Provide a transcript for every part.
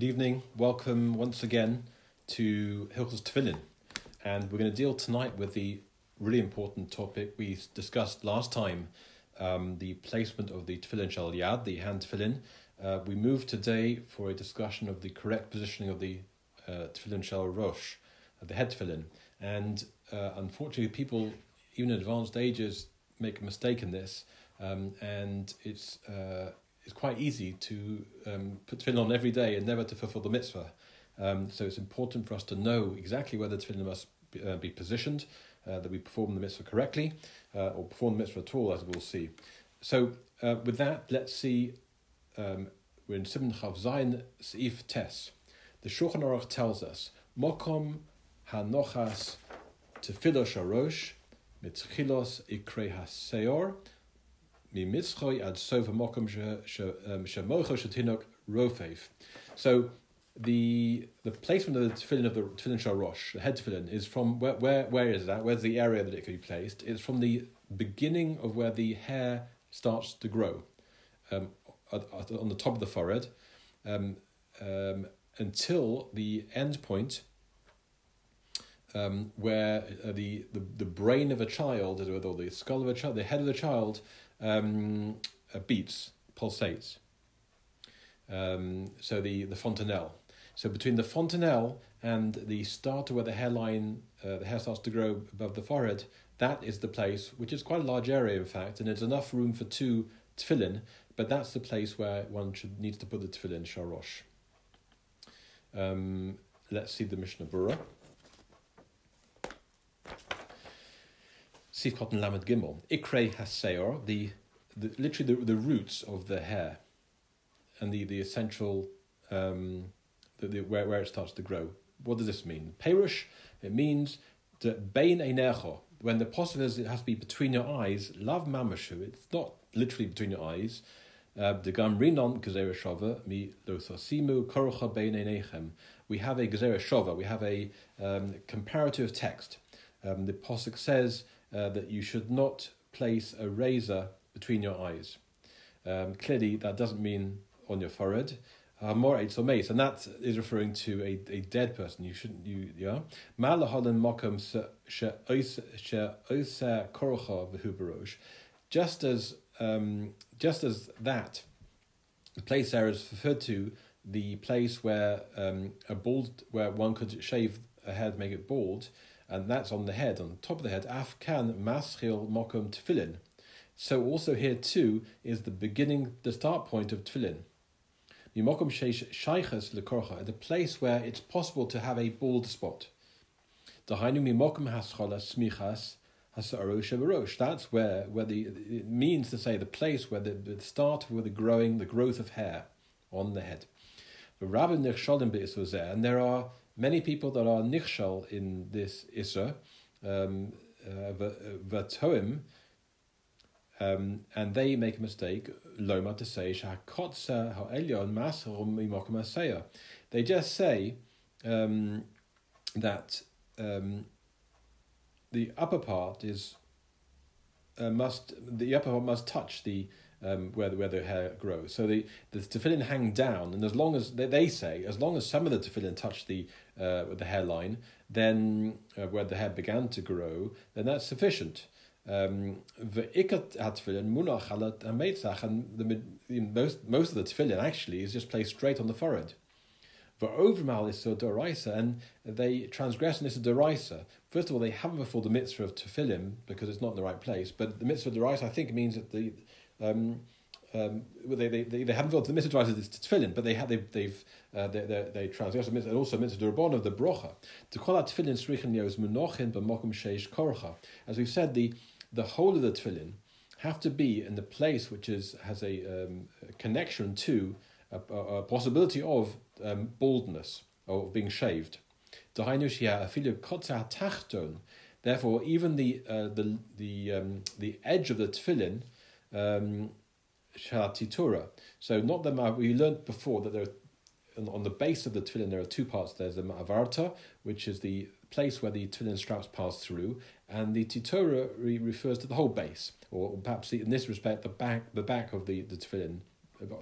Good evening. Welcome once again to Hilchos Tefillin. And we're going to deal tonight with the really important topic we discussed last time um, the placement of the Tefillin Shal Yad, the hand Tefillin. Uh, we move today for a discussion of the correct positioning of the uh, Tefillin Shal Rosh, uh, the head Tefillin. And uh, unfortunately, people, even in advanced ages, make a mistake in this. Um, and it's uh, it's quite easy to um, put tefillin on every day and never to fulfill the mitzvah. Um, so it's important for us to know exactly where the tefillin must be, uh, be positioned, uh, that we perform the mitzvah correctly, uh, or perform the mitzvah at all, as we'll see. So uh, with that, let's see. Um, we're in Simon Chav Zayin Seif Tes. The Shulchan Aruch tells us Mokom Hanochas Tefillah Sharosh Mitchilos Ikre Haseor So the the placement of the tefillin of the tefillin sharosh, the head tefillin, is from where where where is that? Where's the area that it could be placed? It's from the beginning of where the hair starts to grow, um, on the top of the forehead, um, um, until the end point. Um, where uh, the, the the brain of a child, or the skull of a child, the head of the child, um, uh, beats, pulsates. Um, so the, the fontanelle. So between the fontanelle and the start where the hairline, uh, the hair starts to grow above the forehead, that is the place, which is quite a large area in fact, and there's enough room for two tefillin, but that's the place where one should needs to put the tefillin sharosh. Um, let's see the Mishnah Berurah. Sif Koton Lamed Gimel. Ikre Haseor, the, the literally the, the roots of the hair and the, the essential um, the, the, where, where it starts to grow. What does this mean? Perush, it means the bein einecho, when the posture is it has to be between your eyes, lav mamashu, it's not literally between your eyes. Uh, the gam rinon shava mi lothosimu korocha bein einechem. We have a shava, we have a um, comparative text. Um, the posuk says uh, that you should not place a razor between your eyes. Um, clearly, that doesn't mean on your forehead. More or mace, and that is referring to a, a dead person. You shouldn't you yeah. Malaholan mokum Just as um, just as that the place there is referred to the place where um, a bald where one could shave a head, make it bald and that's on the head, on top of the head. Afkan maschil mokum tefillin. So also here too is the beginning, the start point of tefillin. Mimokum sheiches lekorcha, the place where it's possible to have a bald spot. Dahainu mimokum haschola smichas That's where where the it means to say the place where the, the start with the growing, the growth of hair on the head. The rabbin and there are many people that are nichshal in this Isra, um, uh, vatoim, um, and they make a mistake, loma to say, shakotza ha'elyon imokum They just say um, that um, the upper part is uh, must the upper part must touch the um, where the, where the hair grows. So the the tefillin hang down, and as long as they, they say, as long as some of the tefillin touch the uh, the hairline, then uh, where the hair began to grow, then that's sufficient. Um, and the most most of the tefillin actually is just placed straight on the forehead. The overmal is so derisa, and they transgress and this is derisa. First of all, they haven't fulfilled the mitzvah of tefillin because it's not in the right place. But the mitzvah of derisa, I think, means that the um, um, they, they, they, they haven't got the mitzvah to tefillin, but they have they've they've uh, they they, they transgress the mitzvah and also mitzvah derabon of the brocha. To call out tefillin srichen yos munochin b'mokum sheish korcha. As we've said, the the whole of the tefillin have to be in the place which is has a, um, connection to a, a, a possibility of um, baldness or being shaved. Therefore, even the uh, the the um, the edge of the tefillin um, Shatitura. So not the we learned before that there are, on the base of the tefillin there are two parts. There's the ma'avarta, which is the place where the tefillin straps pass through, and the titura re- refers to the whole base, or perhaps in this respect the back the back of the the tefillin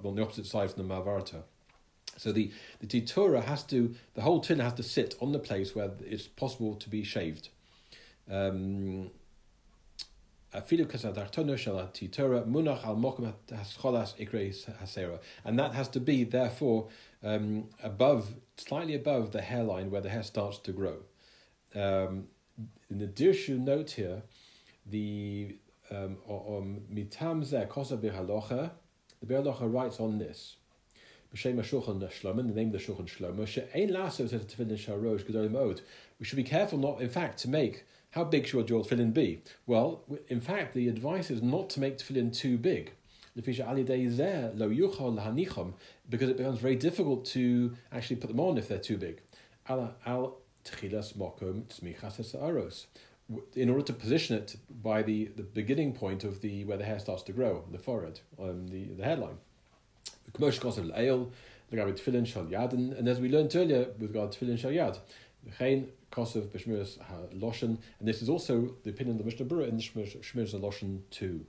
on the opposite side from the ma'avarta. So the, the titura has to, the whole tefillin has to sit on the place where it's possible to be shaved. Um, and that has to be therefore um, above slightly above the hairline where the hair starts to grow um, in the dirshu note here the um, mitam zeh kosa b'halocha the Be'alocha writes on this the name of the Shulchan Shlomo. We should be careful not, in fact, to make how big should your tefillin be? Well, in fact, the advice is not to make tefillin too big. Because it becomes very difficult to actually put them on if they're too big. In order to position it by the, the beginning point of the where the hair starts to grow, the forehead, um, the, the hairline. And as we learned earlier with regard to tefillin shal yad, Kosov Bishmiras Loshen, and this is also the opinion of the Mishnah Berurah in the Shmiras Loshen too.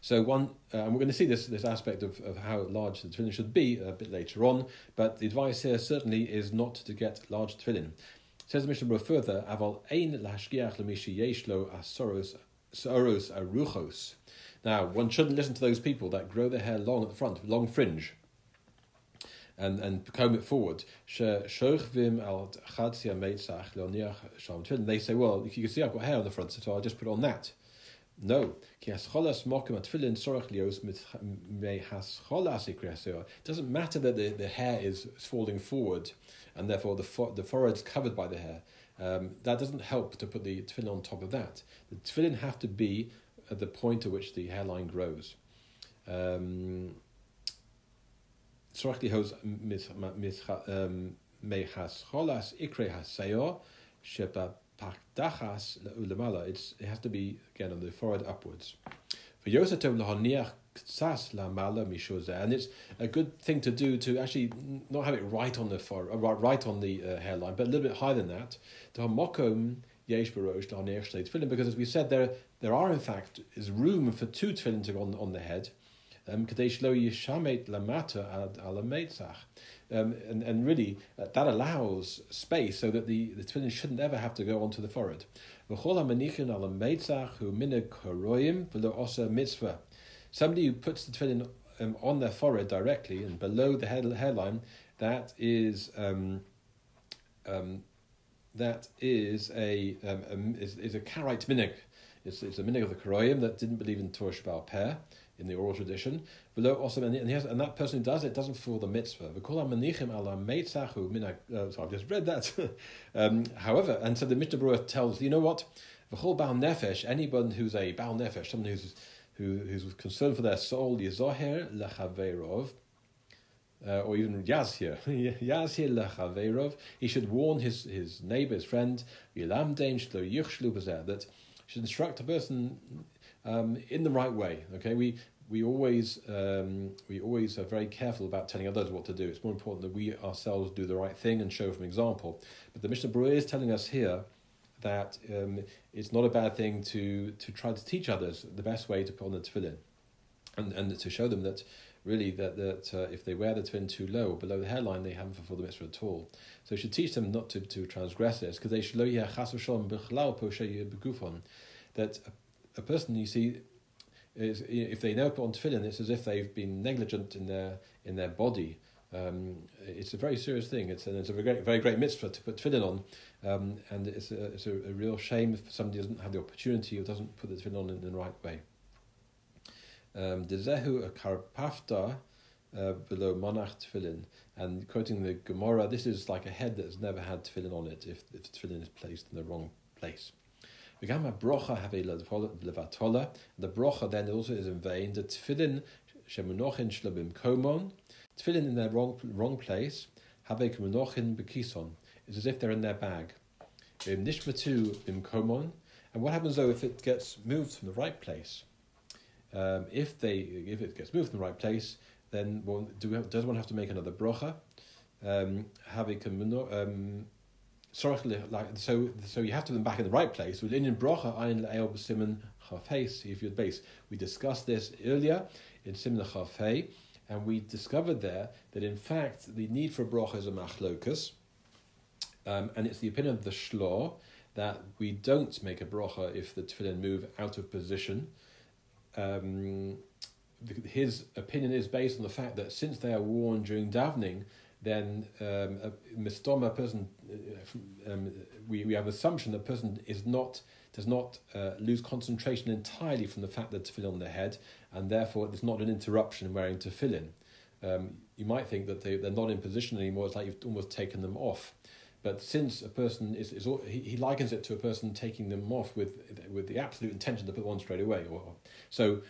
So one, uh, and we're going to see this this aspect of, of how large the tefillin should be a bit later on, but the advice here certainly is not to get large tefillin. Says the Mishnah further, Aval ein lashgiach lemishi yeshlo asoros soros aruchos. Now, one shouldn't listen to those people that grow their hair long at the front, long fringe and, and comb it forward. They say, well, you can see I've got hair on the front, so I'll just put on that. No. It doesn't matter that the, the hair is falling forward and therefore the, fo- the forehead is covered by the hair. Um, that doesn't help to put the tefillin on top of that. The tefillin have to be at the point at which the hairline grows. Um, tzorach lihoz mechas cholas ikre haseo sheba pakdachas ulemala. It has to be again on the forehead upwards. For Yosatov lahoniach ksas lamala mishoze, and it's a good thing to do to actually not have it right on the forehead, right, right on the uh, hairline, but a little bit higher than that. To mokom yesh barosh lahoniach tefillin, because as we said, there there are in fact is room for two tefillin to go on on the head. Um, um, and, and really, uh, that allows space so that the, the tefillin shouldn't ever have to go onto the forehead. Somebody who puts the tefillin um, on their forehead directly and below the head, hairline, that is um, um, that is a um, is, is a Karaite minig. It's, it's a minig of the Karoyim that didn't believe in Torah Shebaal Peh in the oral tradition. And, has, and that person who does it doesn't fulfill the mitzvah. Uh, so I've just read that. um, however, and so the Mishnah tells you know what, nefesh, anyone who's a baal nefesh, someone who's who, who's concerned for their soul, yizoher lechaveirov, uh, or even Yazhir, Yazhir lechaveirov, he should warn his, his neighbor, his friend, that should instruct a person um, in the right way. Okay, we we always um, we always are very careful about telling others what to do. It's more important that we ourselves do the right thing and show from example. But the Mishnah Berurah is telling us here that um, it's not a bad thing to to try to teach others the best way to put on the tefillin, and and to show them that really that that uh, if they wear the tefillin too low or below the hairline, they haven't fulfilled the mitzvah at all. So you should teach them not to, to transgress this because they should that a, a person you see is if they never put on tefillin, it's as if they've been negligent in their in their body. Um, it's a very serious thing. It's and it's a very great, very great mitzvah to put tefillin on, um, and it's a it's a, a, real shame if somebody doesn't have the opportunity or doesn't put the tefillin on in, the right way. Um, Dezehu a karkafta uh, below monach tefillin, and quoting the Gemara, this is like a head that's never had tefillin on it if if tefillin is placed in the wrong place. V'gam brocha have levatola. The brocha then also is in vain. The tefillin shemunochin shlabim komon. Tefillin in their wrong wrong place. Have kemunochin bekison. It's as if they're in their bag. Nishmatu bim komon. And what happens though if it gets moved from the right place? Um, if they if it gets moved from the right place, then one, do have, does one have to make another brocha? Um, have um, so so so you have to them back in the right place. With Indian brocha ein le'el b'simen chafei if you're base. We discussed this earlier in Simon chafei, and we discovered there that in fact the need for bracha is a machlokus, um, and it's the opinion of the shlor that we don't make a bracha if the tefillin move out of position. Um, his opinion is based on the fact that since they are worn during davening, then um, a mistoma person, uh, um, we, we have assumption that person is not does not uh, lose concentration entirely from the fact that tefillin on their head, and therefore there's not an interruption in wearing tefillin. Um, you might think that they, they're not in position anymore, it's like you've almost taken them off. But since a person is, is he, he likens it to a person taking them off with with the absolute intention to put one straight away. So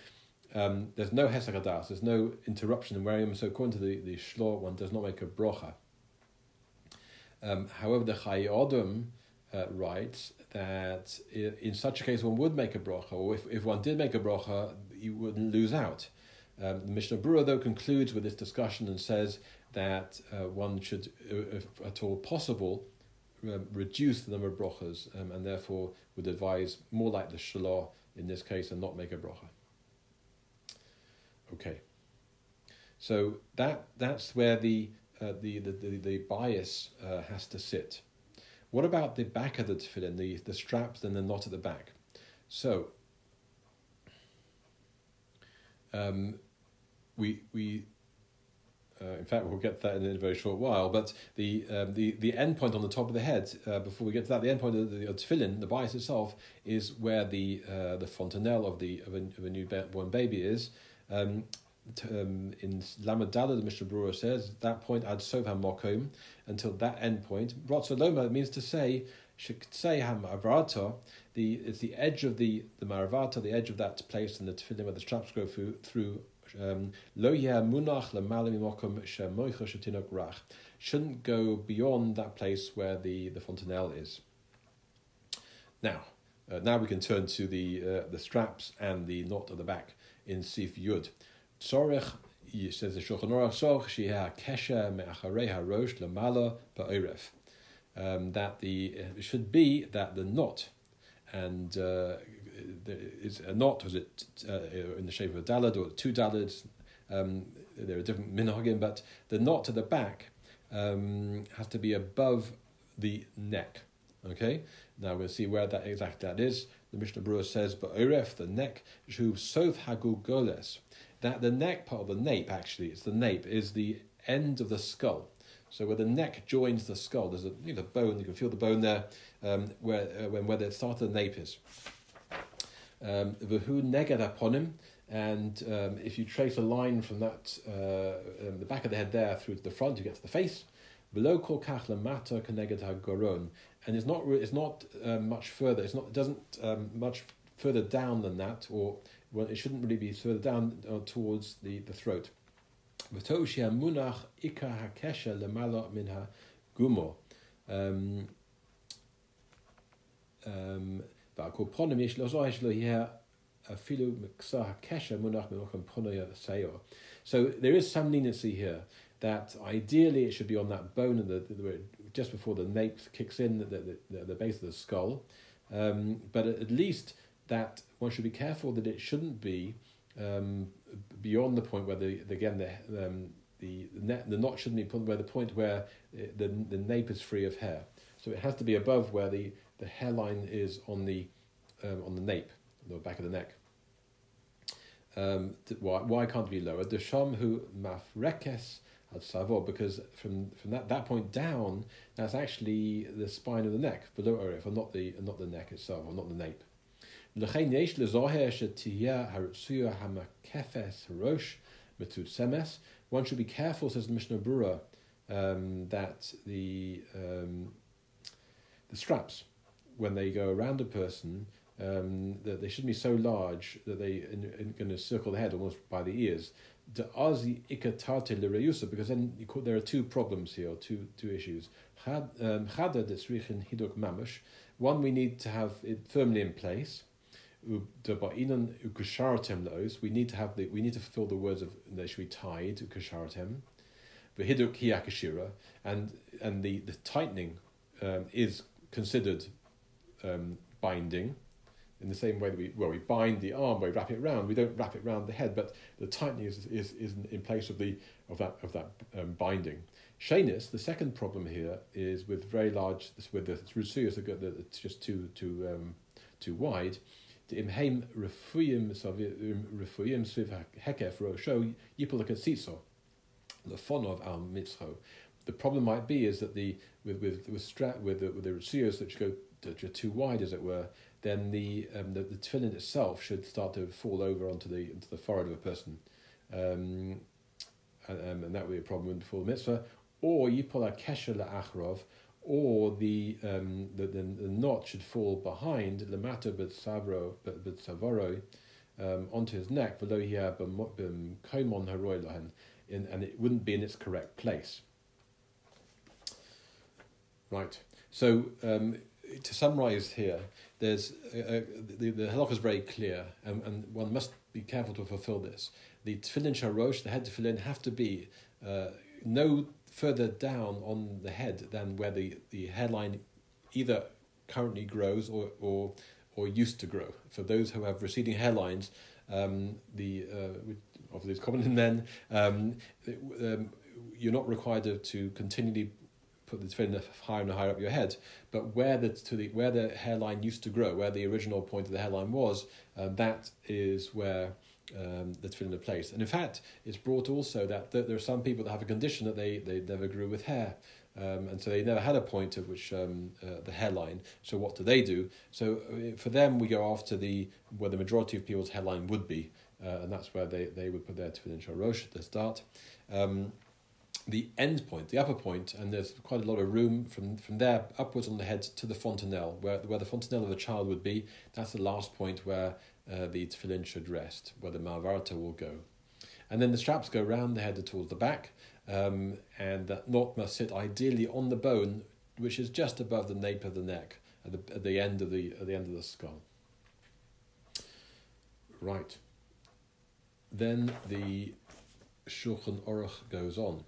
um, there's no hesakadas, there's no interruption in wearing them. So according to the, the shlor, one does not make a brocha. Um, however, the Chayei Odom uh, writes that in such a case one would make a brocha, or if, if one did make a brocha, you wouldn't lose out. Um, the Mishnah Berurah, though, concludes with this discussion and says that uh, one should, uh, if at all possible, um, reduce the number of brochas, um, and therefore would advise more like the shalom in this case and not make a brocha. Okay. So that that's where the uh, the, the, the, the bias uh, has to sit. What about the back of the tefillin, the, the straps and the knot at the back? So, um, we, we uh, in fact, we'll get that in a very short while. But the um, the the end point on the top of the head, uh, before we get to that, the end point of the, the tefillin, the bias itself, is where the uh, the fontanelle of the of a, of a newborn baby is. Um, um, in Lamadala, the Mishnah Berurah says that point ad sov mokom until that end point. Rotzoloma means to say say hamavrata. The it's the edge of the the ma'avarta, the edge of that place in the tefillin where the straps go through through. Um, Lo munach mokom rach. Shouldn't go beyond that place where the the fontanelle is. Now, uh, now we can turn to the uh, the straps and the knot at the back in Sif Yud. Tzorech, says the Shulchan Aruch, Tzorech sheha kesha lemala ba'oref. Um, that the it should be that the knot and uh, is a knot was it uh, in the shape of a dalad or two dalads um, there are different minhagim but the knot at the back um, has to be above the neck okay now we'll see where that exact that is the Mishnah Berurah says but oref the neck shuv sov hagul goles. That the neck part of the nape actually it's the nape is the end of the skull. So where the neck joins the skull there's a you know, bone you can feel the bone there um, where uh, when where the start of the nape is. Um, v'hu neged upon him and um, if you trace a line from that uh, um, the back of the head there through to the front you get to the face. Below kol kach lamata goron and it's not it's not um, much further it's not it doesn't um, much further down than that or well, it shouldn't really be further down uh, towards the, the throat. munach gumo. Um, um, so there is some leniency here that ideally it should be on that bone and the, the, just before the nape kicks in the, the, the, the base of the skull. Um, but at least that one should be careful that it shouldn't be um, beyond the point where the, again the um, the net, the knot shouldn't be put where the point where the the nape is free of hair. So it has to be above where the, the hairline is on the um, on the nape, the back of the neck. Um, why why can't it be lower? The sham who mafrekes at savo because from from that, that point down, that's actually the spine of the neck below or not the not the neck itself, or not the nape. One should be careful, says the Mishnah Berurah, um, that the um, the straps, when they go around a person, um, that they shouldn't be so large that they are going to circle the head almost by the ears. Because then could, there are two problems here, two two issues. Um, One, we need to have it firmly in place. We need to have the we need to fulfill the words of they should be tied ukashartem v'hiduk hiyakashira and and the the tightening um, is considered um, binding in the same way that we well we bind the arm by wrapping it around. We don't wrap it around the head, but the tightening is is, is in place of the of that of that um, binding. Shayness, the second problem here is with very large with the rusuyas it's just too too um, too wide. Yipul katsitso the fun of al mitzcho. The problem might be is that the with with with strap with the with the ratios which go that are too wide, as it were, then the um, the, the tefillin itself should start to fall over onto the into the forehead of a person, um, and, um, and that would be a problem before the mitzvah. Or yipola kesher la'achrov, or the, um, the, the the knot should fall behind lemata but savro but um, onto his neck below here b'koimon haroy lahen in, and it wouldn't be in its correct place. Right. So um, to summarise here, there's uh, uh the the halakha is very clear, and, and one must be careful to fulfil this. The tefillin sharosh, the head tefillin, have to be uh, no further down on the head than where the, the hairline either currently grows or, or or used to grow. For those who have receding hairlines, um, the uh, obviously it's common in men. Um, um, you're not required to, to continually put the tefillin higher and higher up your head, but where the to the where the hairline used to grow, where the original point of the hairline was, um, that is where um, the tefillin are placed. And in fact, it's brought also that, that there are some people that have a condition that they, they never grew with hair. Um, and so they never had a point at which um, uh, the hairline. So what do they do? So uh, for them, we go after the where the majority of people's hairline would be, uh, and that's where they, they would put their tefillin rosh at the start. Um, the end point, the upper point, and there's quite a lot of room from, from there upwards on the head to the fontanelle, where, where the fontanelle of the child would be. That's the last point where uh, the tefillin should rest, where the ma'avarta will go. And then the straps go round the head towards the back, um, and that knot must sit ideally on the bone, which is just above the nape of the neck, at the, at the end of the at the end of the skull. Right. Then the Shulchan Aruch goes on.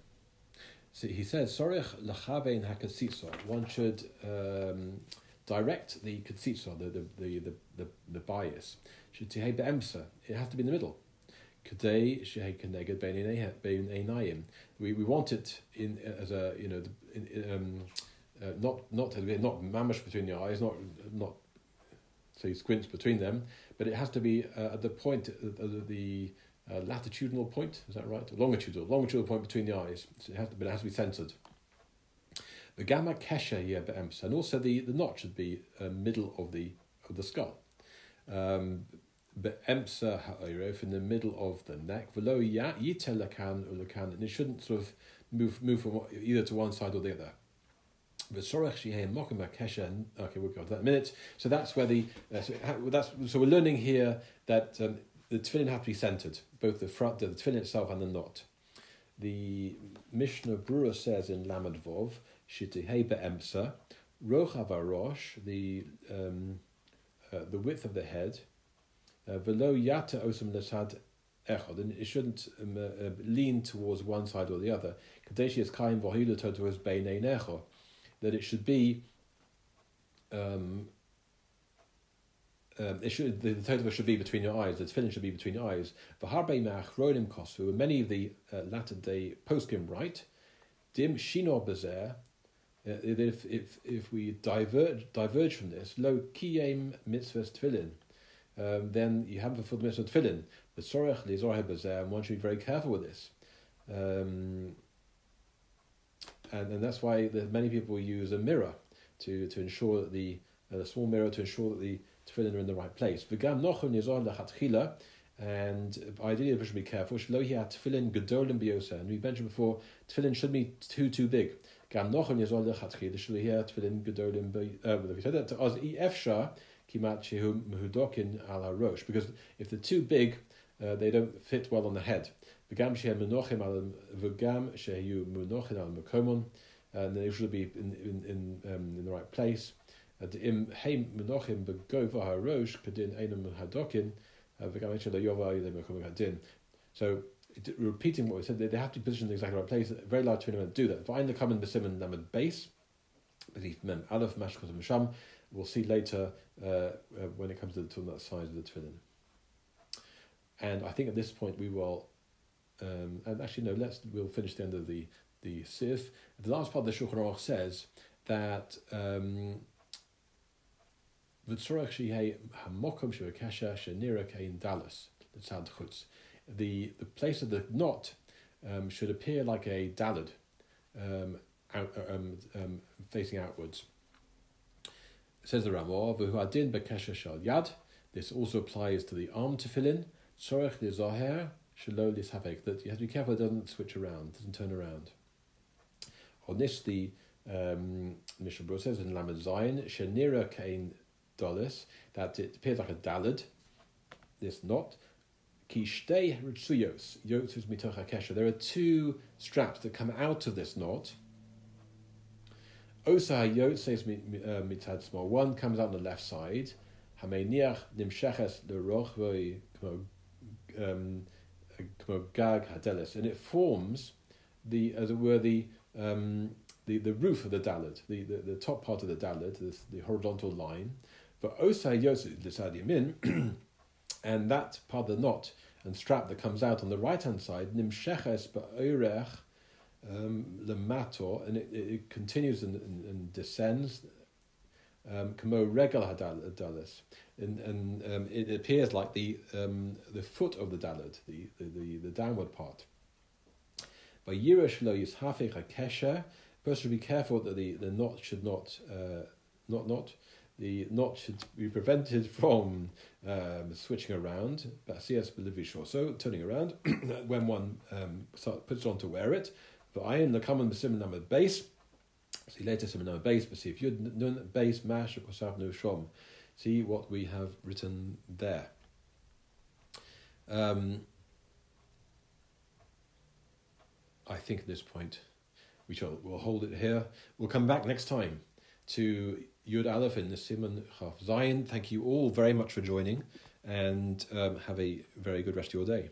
So he says, Sorich lachavein hakatsitso. One should um, direct the katsitso, the, the, the, the, the, the bias. Should be'emsa. It has to be in the middle. Kadei shehei keneged bein einayim. We we want it in as a you know in, um, uh, not not not mamish between your eyes, not not so you squint between them, but it has to be uh, at the point uh, the uh, latitudinal point, is that right? Longitudinal, longitudinal point between the eyes, so it has to, but it has to be centered. The gamma kesha here and also the, the knot should be uh, middle of the of the skull. Um, be'emsa ha'oiref in the middle of the neck. V'lo yite lakan ulakan, and it shouldn't sort of move move from either to one side or the other. Okay, we'll go to that in a minute. So that's where the uh, so that's so we're learning here that um, the tefillin have to be centered, both the front, the tefillin itself, and the knot. The Mishnah Berurah says in Lamed Vov, Shitihei be'emsa, rochav arosh, the um, uh, the width of the head, uh, velo yata osam lesad echad, and it shouldn't um, uh, uh, lean towards one side or the other. Kadeshi is kaim necho, that it should be um, um, it should, the, the should be between your eyes, the tefillin should be between your eyes. V'harbe ma'achronim kosvu, many of the uh, latter day poskim write, dim shinor bezer, uh, if, if, if we diverge, diverge from this, lo kiyem mitzvahs tefillin, um, then you haven't fulfilled the mitzvah tefillin. But sorech lizorhe bezer, and one should be very careful with this. Um, and, and that's why many people use a mirror to, to ensure that the, uh, small mirror to ensure that the tefillin are in the right place. V'gam nochon yizor lechatchila, and ideally we should be careful. Shlo tefillin gedolim biyosa, and we mentioned before tefillin should be too too big. Gam nochon yizor lechatchila, shlo tefillin gedolim biyosa. Uh, we said that to us efsha kimat shehu mehudokin ala rosh, because if they're too big, uh, they don't fit well on the head. V'gam shehem menochim al v'gam shehu menochin al mekomon, and they should be in in in, um, in the right place im heim menochim begova harosh kadin einam hadokin hadin. So repeating what we said, they have to position the exact right place. Very large tournament do that. V'ain the common besimin namad base, belief mem aleph mashkos misham, We'll see later uh, uh, when it comes to the, the size of the tefillin. And I think at this point we will, um, and actually no, let's we'll finish the end of the the sif. The last part of the Shulchan says that um, the the place of the knot um, should appear like a dalid, um, out, um, um, facing outwards. Says the Ramah, "V'huadin bekesha shal yad." This also applies to the arm to fill tefillin. Sorech lizoher shelo lishafek. That you have to be careful it doesn't switch around, doesn't turn around. On this, the um, Mishnah says in Lamed Zayin, "Shenira kain dolis," that it appears like a dalid. This knot. Kishtei ritzuyos yotzuz mitocha kesha. There are two straps that come out of this knot. Osa yotzes uh, mitad small. One comes out on the left side. Hameniach nimsheches lerochvoi um, gag hadelis, and it forms the as it were the um, the, the roof of the dalid, the, the, the top part of the dalid, the, the horizontal line. For osa yotzes l'sad and that part of the knot and strap that comes out on the right hand side, nimsheches ba'orech um, lemator, and it, it continues and, and, and descends. Kamo um, regal hadalis, and and um, it appears like the um, the foot of the dalid, the, the, the, the downward part. By yirash lo yishafich kesher, person should be careful that the, the knot should not uh, not not the knot should be prevented from um, switching around, so turning around when one um, puts on to wear it. But I in the common simon number base, see later simon number base, but see if you nun base mash kosav no shom. See what we have written there. Um, I think at this point we shall we'll hold it here. We'll come back next time to Yud Aleph in the Simon Chaf Zayin. Thank you all very much for joining and um, have a very good rest of your day.